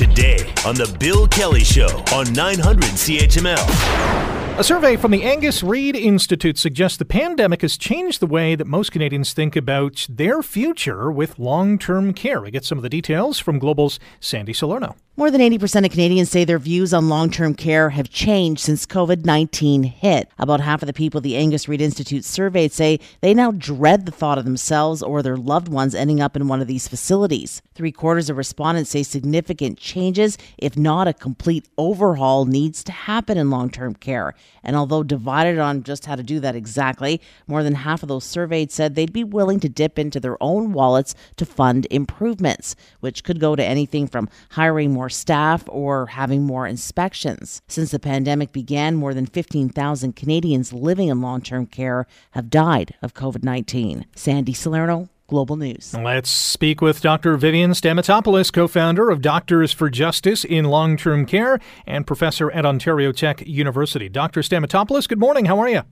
today on The Bill Kelly Show on 900 CHML. A survey from the Angus Reid Institute suggests the pandemic has changed the way that most Canadians think about their future with long term care. We get some of the details from Global's Sandy Salerno. More than 80% of Canadians say their views on long term care have changed since COVID 19 hit. About half of the people the Angus Reid Institute surveyed say they now dread the thought of themselves or their loved ones ending up in one of these facilities. Three quarters of respondents say significant changes, if not a complete overhaul, needs to happen in long term care. And although divided on just how to do that exactly, more than half of those surveyed said they'd be willing to dip into their own wallets to fund improvements, which could go to anything from hiring more staff or having more inspections. Since the pandemic began, more than 15,000 Canadians living in long term care have died of COVID 19. Sandy Salerno, Global News. Let's speak with Dr. Vivian Stamatopoulos, co founder of Doctors for Justice in Long Term Care and professor at Ontario Tech University. Dr. Stamatopoulos, good morning. How are you?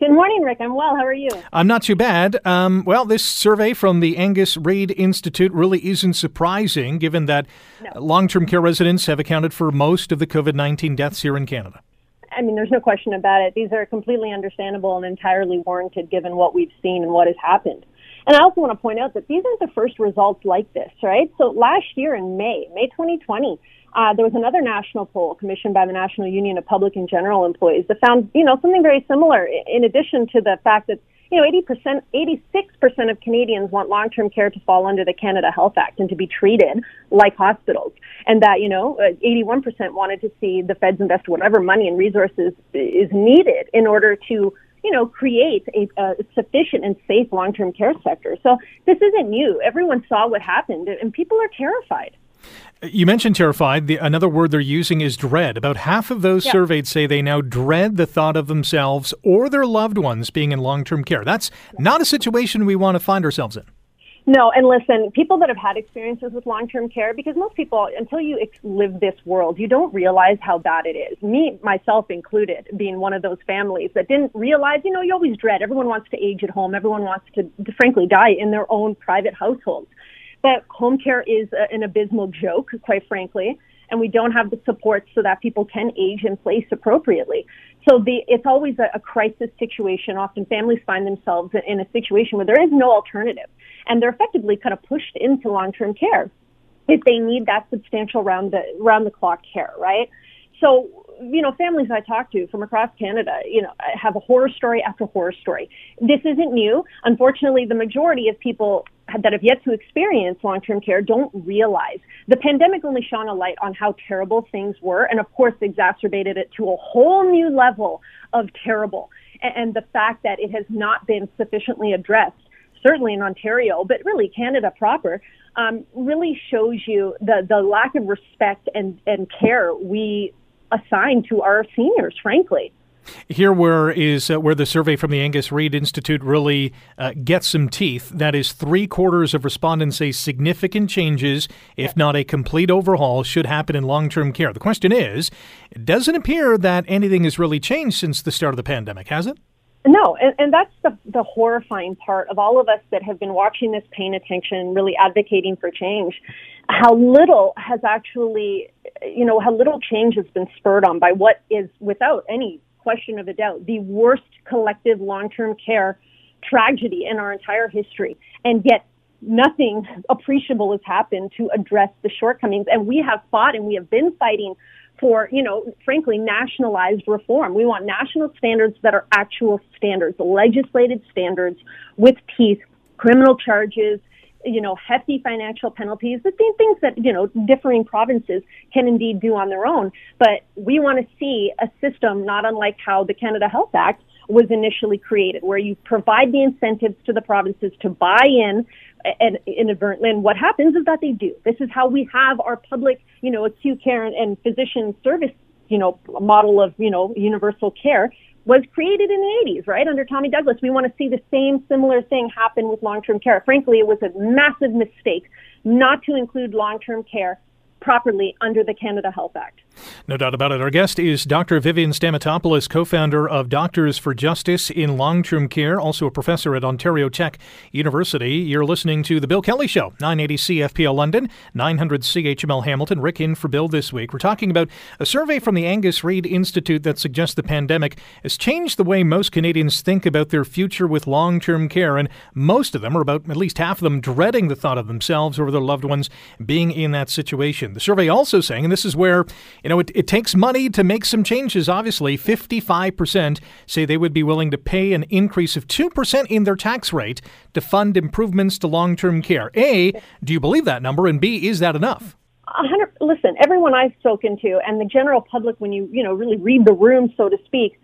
Good morning, Rick. I'm well. How are you? I'm not too bad. Um, well, this survey from the Angus Reid Institute really isn't surprising, given that no. long term care residents have accounted for most of the COVID 19 deaths here in Canada. I mean, there's no question about it. These are completely understandable and entirely warranted given what we've seen and what has happened. And I also want to point out that these aren't the first results like this, right? So last year in May, May 2020, uh, there was another national poll commissioned by the National Union of Public and General Employees that found, you know, something very similar. In addition to the fact that, you know, 80%, 86% of Canadians want long-term care to fall under the Canada Health Act and to be treated like hospitals, and that, you know, 81% uh, wanted to see the feds invest whatever money and resources is needed in order to you know, create a, a sufficient and safe long-term care sector. So this isn't new. Everyone saw what happened, and people are terrified. You mentioned terrified. The, another word they're using is dread. About half of those surveyed say they now dread the thought of themselves or their loved ones being in long term care. That's not a situation we want to find ourselves in. No, and listen, people that have had experiences with long-term care, because most people, until you ex- live this world, you don't realize how bad it is. Me, myself included, being one of those families that didn't realize, you know, you always dread. Everyone wants to age at home. Everyone wants to, to frankly, die in their own private households. But home care is a, an abysmal joke, quite frankly, and we don't have the support so that people can age in place appropriately. So the, it's always a, a crisis situation. Often families find themselves in a situation where there is no alternative, and they're effectively kind of pushed into long-term care if they need that substantial round the round the clock care, right? So you know, families I talk to from across Canada, you know, have a horror story after horror story. This isn't new. Unfortunately, the majority of people that have yet to experience long-term care don't realize the pandemic only shone a light on how terrible things were and of course exacerbated it to a whole new level of terrible and the fact that it has not been sufficiently addressed certainly in Ontario but really Canada proper um, really shows you the the lack of respect and and care we assign to our seniors frankly here, where is uh, where the survey from the Angus Reid Institute really uh, gets some teeth. That is, three quarters of respondents say significant changes, if not a complete overhaul, should happen in long-term care. The question is, it doesn't appear that anything has really changed since the start of the pandemic, has it? No, and, and that's the, the horrifying part of all of us that have been watching this, paying attention, really advocating for change. How little has actually, you know, how little change has been spurred on by what is, without any question of a doubt, the worst collective long-term care tragedy in our entire history. And yet nothing appreciable has happened to address the shortcomings. And we have fought and we have been fighting for, you know, frankly, nationalized reform. We want national standards that are actual standards, legislated standards with teeth, criminal charges, you know, hefty financial penalties, the same things that, you know, differing provinces can indeed do on their own. But we want to see a system not unlike how the Canada Health Act was initially created, where you provide the incentives to the provinces to buy in uh, and inadvertently. And what happens is that they do. This is how we have our public, you know, acute care and, and physician service, you know, model of, you know, universal care was created in the 80s, right? Under Tommy Douglas. We want to see the same similar thing happen with long-term care. Frankly, it was a massive mistake not to include long-term care properly under the Canada Health Act. No doubt about it. Our guest is Dr. Vivian Stamatopoulos, co founder of Doctors for Justice in Long Term Care, also a professor at Ontario Tech University. You're listening to The Bill Kelly Show, 980 CFPL London, 900 CHML Hamilton. Rick in for Bill this week. We're talking about a survey from the Angus Reid Institute that suggests the pandemic has changed the way most Canadians think about their future with long term care, and most of them, or about at least half of them, dreading the thought of themselves or their loved ones being in that situation. The survey also saying, and this is where you know, it, it takes money to make some changes, obviously. 55% say they would be willing to pay an increase of 2% in their tax rate to fund improvements to long term care. A, do you believe that number? And B, is that enough? listen, everyone I've spoken to and the general public, when you, you know, really read the room, so to speak,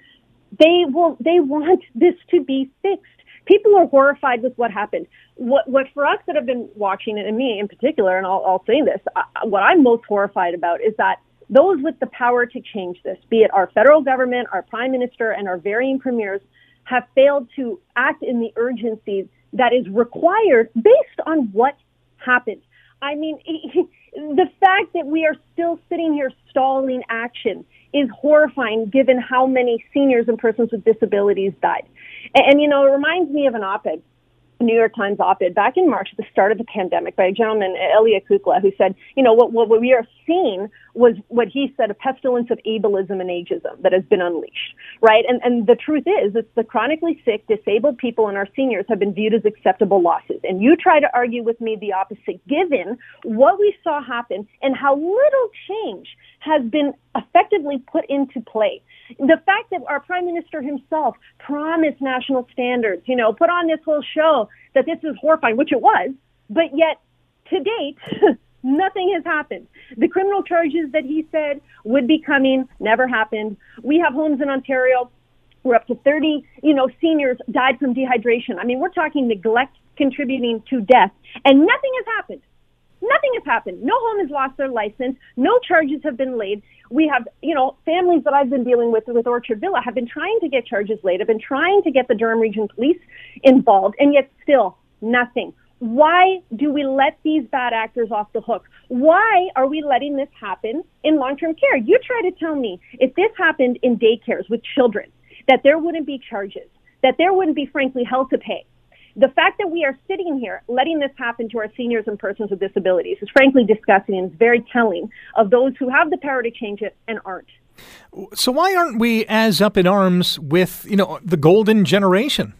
they will, they want this to be fixed. People are horrified with what happened. What, what for us that have been watching it, and me in particular, and I'll, I'll say this, what I'm most horrified about is that those with the power to change this, be it our federal government, our prime minister, and our varying premiers, have failed to act in the urgency that is required based on what happened. I mean, the fact that we are still sitting here stalling action is horrifying given how many seniors and persons with disabilities died. And, and you know, it reminds me of an op-ed New York Times op-ed back in March at the start of the pandemic by a gentleman, Elia Kukla, who said, you know, what, what we are seeing was what he said, a pestilence of ableism and ageism that has been unleashed, right? And, and the truth is, it's the chronically sick, disabled people and our seniors have been viewed as acceptable losses. And you try to argue with me the opposite, given what we saw happen and how little change has been effectively put into play. The fact that our prime minister himself promised national standards, you know, put on this whole show that this is horrifying, which it was, but yet to date, nothing has happened. The criminal charges that he said would be coming never happened. We have homes in Ontario where up to 30, you know, seniors died from dehydration. I mean, we're talking neglect contributing to death, and nothing has happened. Nothing has happened. No home has lost their license. No charges have been laid. We have, you know, families that I've been dealing with with Orchard Villa have been trying to get charges laid, have been trying to get the Durham Region Police involved, and yet still nothing. Why do we let these bad actors off the hook? Why are we letting this happen in long-term care? You try to tell me if this happened in daycares with children, that there wouldn't be charges, that there wouldn't be, frankly, hell to pay the fact that we are sitting here letting this happen to our seniors and persons with disabilities is frankly disgusting and is very telling of those who have the power to change it and aren't. So why aren't we as up in arms with, you know, the golden generation?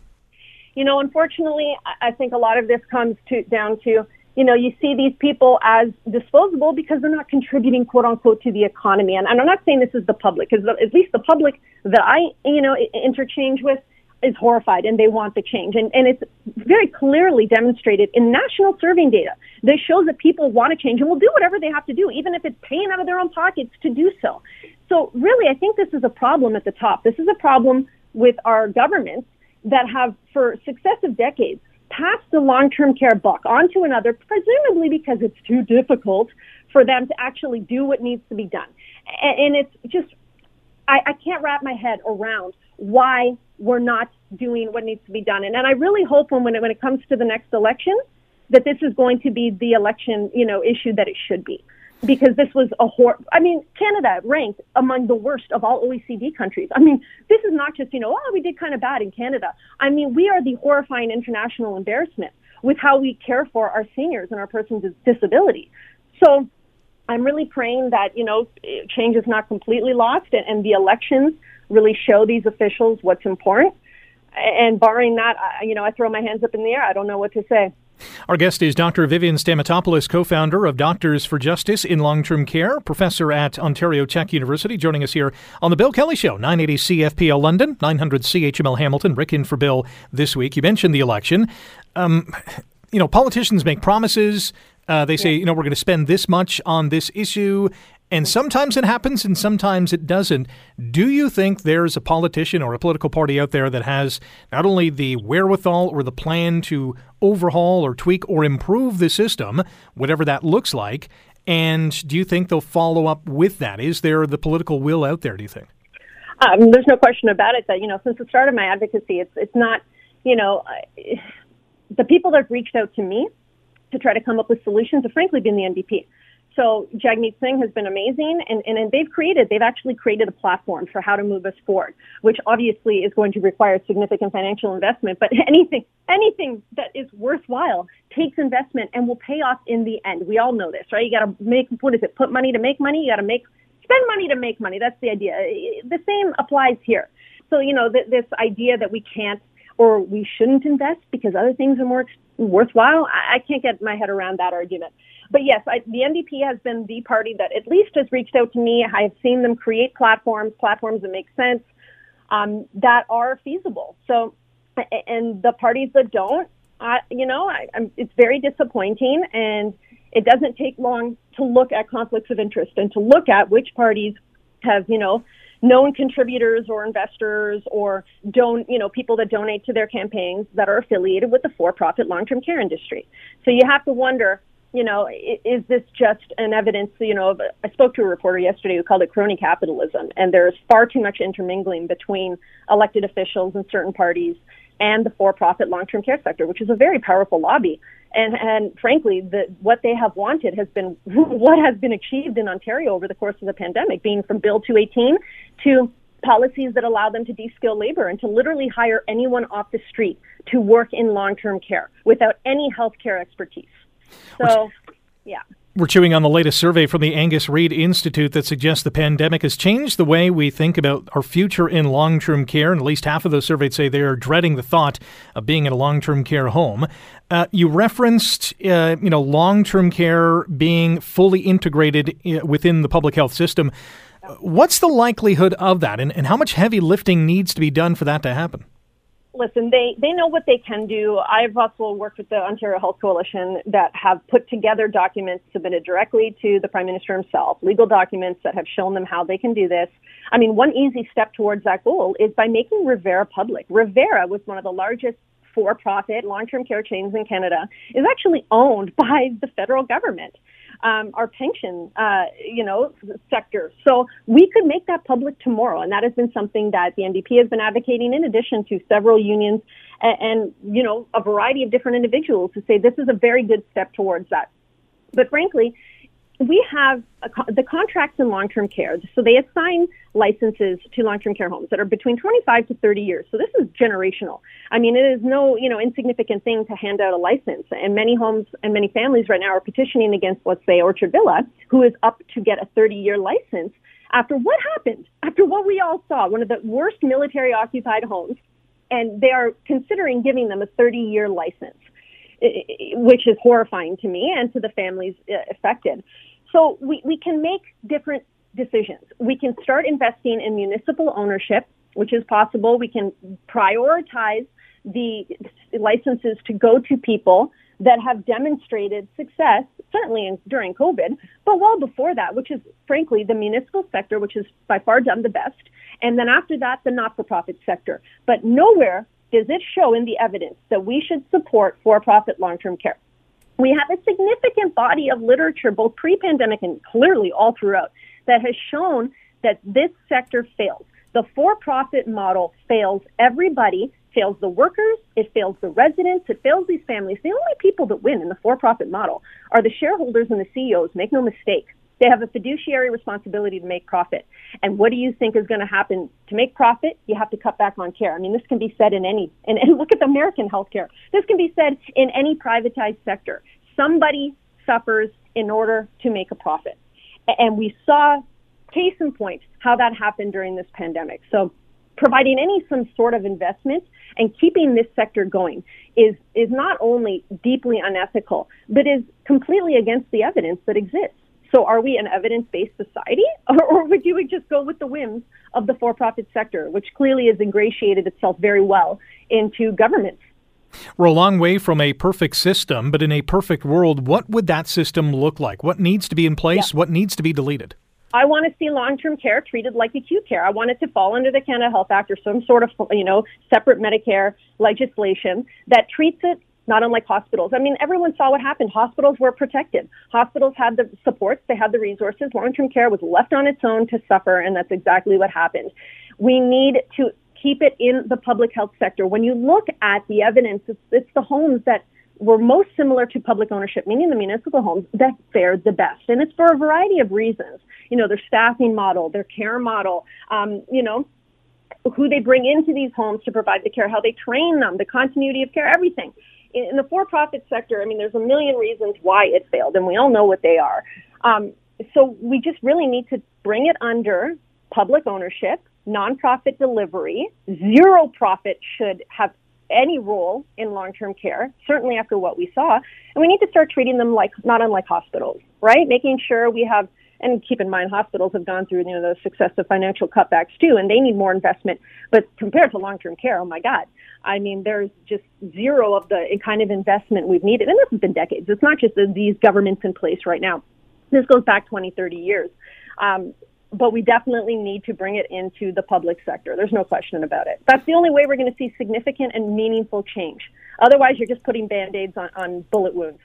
You know, unfortunately, I think a lot of this comes to down to, you know, you see these people as disposable because they're not contributing, quote unquote, to the economy. And, and I'm not saying this is the public, because at least the public that I, you know, interchange with, is horrified and they want the change. And, and it's very clearly demonstrated in national surveying data that shows that people want to change and will do whatever they have to do, even if it's paying out of their own pockets to do so. So really, I think this is a problem at the top. This is a problem with our governments that have, for successive decades, passed the long-term care buck onto another, presumably because it's too difficult for them to actually do what needs to be done. And, and it's just, I, I can't wrap my head around why we're not doing what needs to be done. And, and I really hope when, when it, when it comes to the next election that this is going to be the election, you know, issue that it should be. Because this was a hor, I mean, Canada ranked among the worst of all OECD countries. I mean, this is not just, you know, oh, we did kind of bad in Canada. I mean, we are the horrifying international embarrassment with how we care for our seniors and our persons with disability. So I'm really praying that, you know, change is not completely lost and, and the elections really show these officials what's important. And barring that, I, you know, I throw my hands up in the air. I don't know what to say. Our guest is Dr. Vivian Stamatopoulos, co founder of Doctors for Justice in Long Term Care, professor at Ontario Tech University, joining us here on The Bill Kelly Show, 980 CFPL London, 900 CHML Hamilton. Rick in for Bill this week. You mentioned the election. Um, you know, politicians make promises. Uh, they say, you know, we're going to spend this much on this issue, and sometimes it happens and sometimes it doesn't. Do you think there's a politician or a political party out there that has not only the wherewithal or the plan to overhaul or tweak or improve the system, whatever that looks like? And do you think they'll follow up with that? Is there the political will out there, do you think? Um, there's no question about it that, you know, since the start of my advocacy, it's, it's not, you know, the people that have reached out to me to try to come up with solutions have frankly been the NDP. so Jagmeet Singh has been amazing, and, and, and, they've created, they've actually created a platform for how to move us forward, which obviously is going to require significant financial investment. But anything, anything that is worthwhile takes investment and will pay off in the end. We all know this, right? You got to make, what is it? Put money to make money. You got to make, spend money to make money. That's the idea. The same applies here. So you know th- this idea that we can't or we shouldn't invest because other things are more worthwhile. I, I can't get my head around that argument. But yes, I, the NDP has been the party that at least has reached out to me. I have seen them create platforms, platforms that make sense, um, that are feasible. So, and the parties that don't, I, you know, I, I'm, it's very disappointing, and it doesn't take long to look at conflicts of interest and to look at which parties have, you know, known contributors or investors or don't, you know, people that donate to their campaigns that are affiliated with the for-profit long-term care industry. So you have to wonder, you know, is this just an evidence, you know, of, I spoke to a reporter yesterday who called it crony capitalism, and there's far too much intermingling between elected officials and certain parties and the for-profit long-term care sector, which is a very powerful lobby. And, and frankly, the, what they have wanted has been what has been achieved in Ontario over the course of the pandemic, being from Bill 218 to policies that allow them to de-skill labor and to literally hire anyone off the street to work in long-term care without any healthcare expertise. So, yeah. We're chewing on the latest survey from the Angus Reid Institute that suggests the pandemic has changed the way we think about our future in long term care. And at least half of those surveyed say they are dreading the thought of being in a long term care home. Uh, you referenced, uh, you know, long term care being fully integrated uh, within the public health system. What's the likelihood of that, and, and how much heavy lifting needs to be done for that to happen? Listen, they, they know what they can do. I've also worked with the Ontario Health Coalition that have put together documents submitted directly to the Prime Minister himself, legal documents that have shown them how they can do this. I mean, one easy step towards that goal is by making Revera public. Revera was one of the largest for-profit long-term care chains in Canada, is actually owned by the federal government um, our pension, uh, you know, sector. So we could make that public tomorrow, and that has been something that the NDP has been advocating, in addition to several unions and, and you know a variety of different individuals to say this is a very good step towards that. But frankly, we have a, the contracts in long-term care. So they assign licenses to long-term care homes that are between 25 to 30 years. So this is generational. I mean, it is no, you know, insignificant thing to hand out a license. And many homes and many families right now are petitioning against, let's say, Orchard Villa, who is up to get a 30-year license after what happened, after what we all saw, one of the worst military occupied homes. And they are considering giving them a 30 year license, which is horrifying to me and to the families uh, affected. So we, we can make different decisions. We can start investing in municipal ownership, which is possible. We can prioritize the licenses to go to people that have demonstrated success, certainly in, during COVID, but well before that, which is frankly the municipal sector, which has by far done the best. And then after that, the not for profit sector. But nowhere does it show in the evidence that we should support for profit long term care we have a significant body of literature, both pre-pandemic and clearly all throughout, that has shown that this sector fails. The for-profit model fails everybody, fails the workers, it fails the residents, it fails these families. The only people that win in the for-profit model are the shareholders and the CEOs. Make no mistake. They have a fiduciary responsibility to make profit. And what do you think is going to happen? To make profit, you have to cut back on care. I mean, this can be said in any, and, and look at the American healthcare. This can be said in any privatized sector. Somebody suffers in order to make a profit. And we saw, case in point, how that happened during this pandemic. So providing any some sort of investment and keeping this sector going is is not only deeply unethical, but is completely against the evidence that exists. So are we an evidence-based society or, or would you just go with the whims of the for-profit sector, which clearly has ingratiated itself very well into governments? We're a long way from a perfect system, but in a perfect world, what would that system look like? What needs to be in place? Yeah. What needs to be deleted? I want to see long-term care treated like acute care. I want it to fall under the Canada Health Act or some sort of, you know, separate Medicare legislation that treats it not unlike hospitals. I mean, everyone saw what happened. Hospitals were protected. Hospitals had the supports, they had the resources. Long term care was left on its own to suffer, and that's exactly what happened. We need to keep it in the public health sector. When you look at the evidence, it's, it's the homes that were most similar to public ownership, meaning the municipal homes that fared the best. And it's for a variety of reasons. You know, their staffing model, their care model, um, you know, who they bring into these homes to provide the care, how they train them, the continuity of care, everything. In the for-profit sector, I mean, there's a million reasons why it failed, and we all know what they are. Um, so we just really need to bring it under public ownership, nonprofit delivery. Zero profit should have any role in long-term care, certainly after what we saw. And we need to start treating them like not unlike hospitals, right? Making sure we have and keep in mind hospitals have gone through you know those successive financial cutbacks too and they need more investment but compared to long-term care oh my god i mean there's just zero of the kind of investment we've needed and this has been decades it's not just these governments in place right now this goes back 20 30 years um, but we definitely need to bring it into the public sector. There's no question about it. That's the only way we're going to see significant and meaningful change. Otherwise, you're just putting band aids on, on bullet wounds.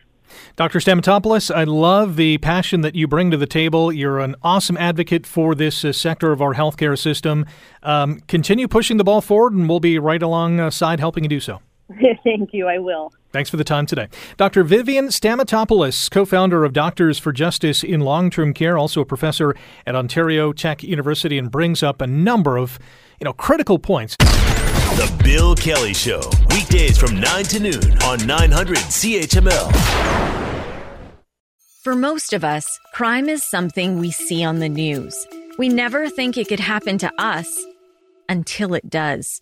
Dr. Stamatopoulos, I love the passion that you bring to the table. You're an awesome advocate for this uh, sector of our healthcare system. Um, continue pushing the ball forward, and we'll be right alongside helping you do so. Thank you. I will. Thanks for the time today. Dr. Vivian Stamatopoulos, co founder of Doctors for Justice in Long Term Care, also a professor at Ontario Tech University, and brings up a number of you know, critical points. The Bill Kelly Show, weekdays from 9 to noon on 900 CHML. For most of us, crime is something we see on the news. We never think it could happen to us until it does.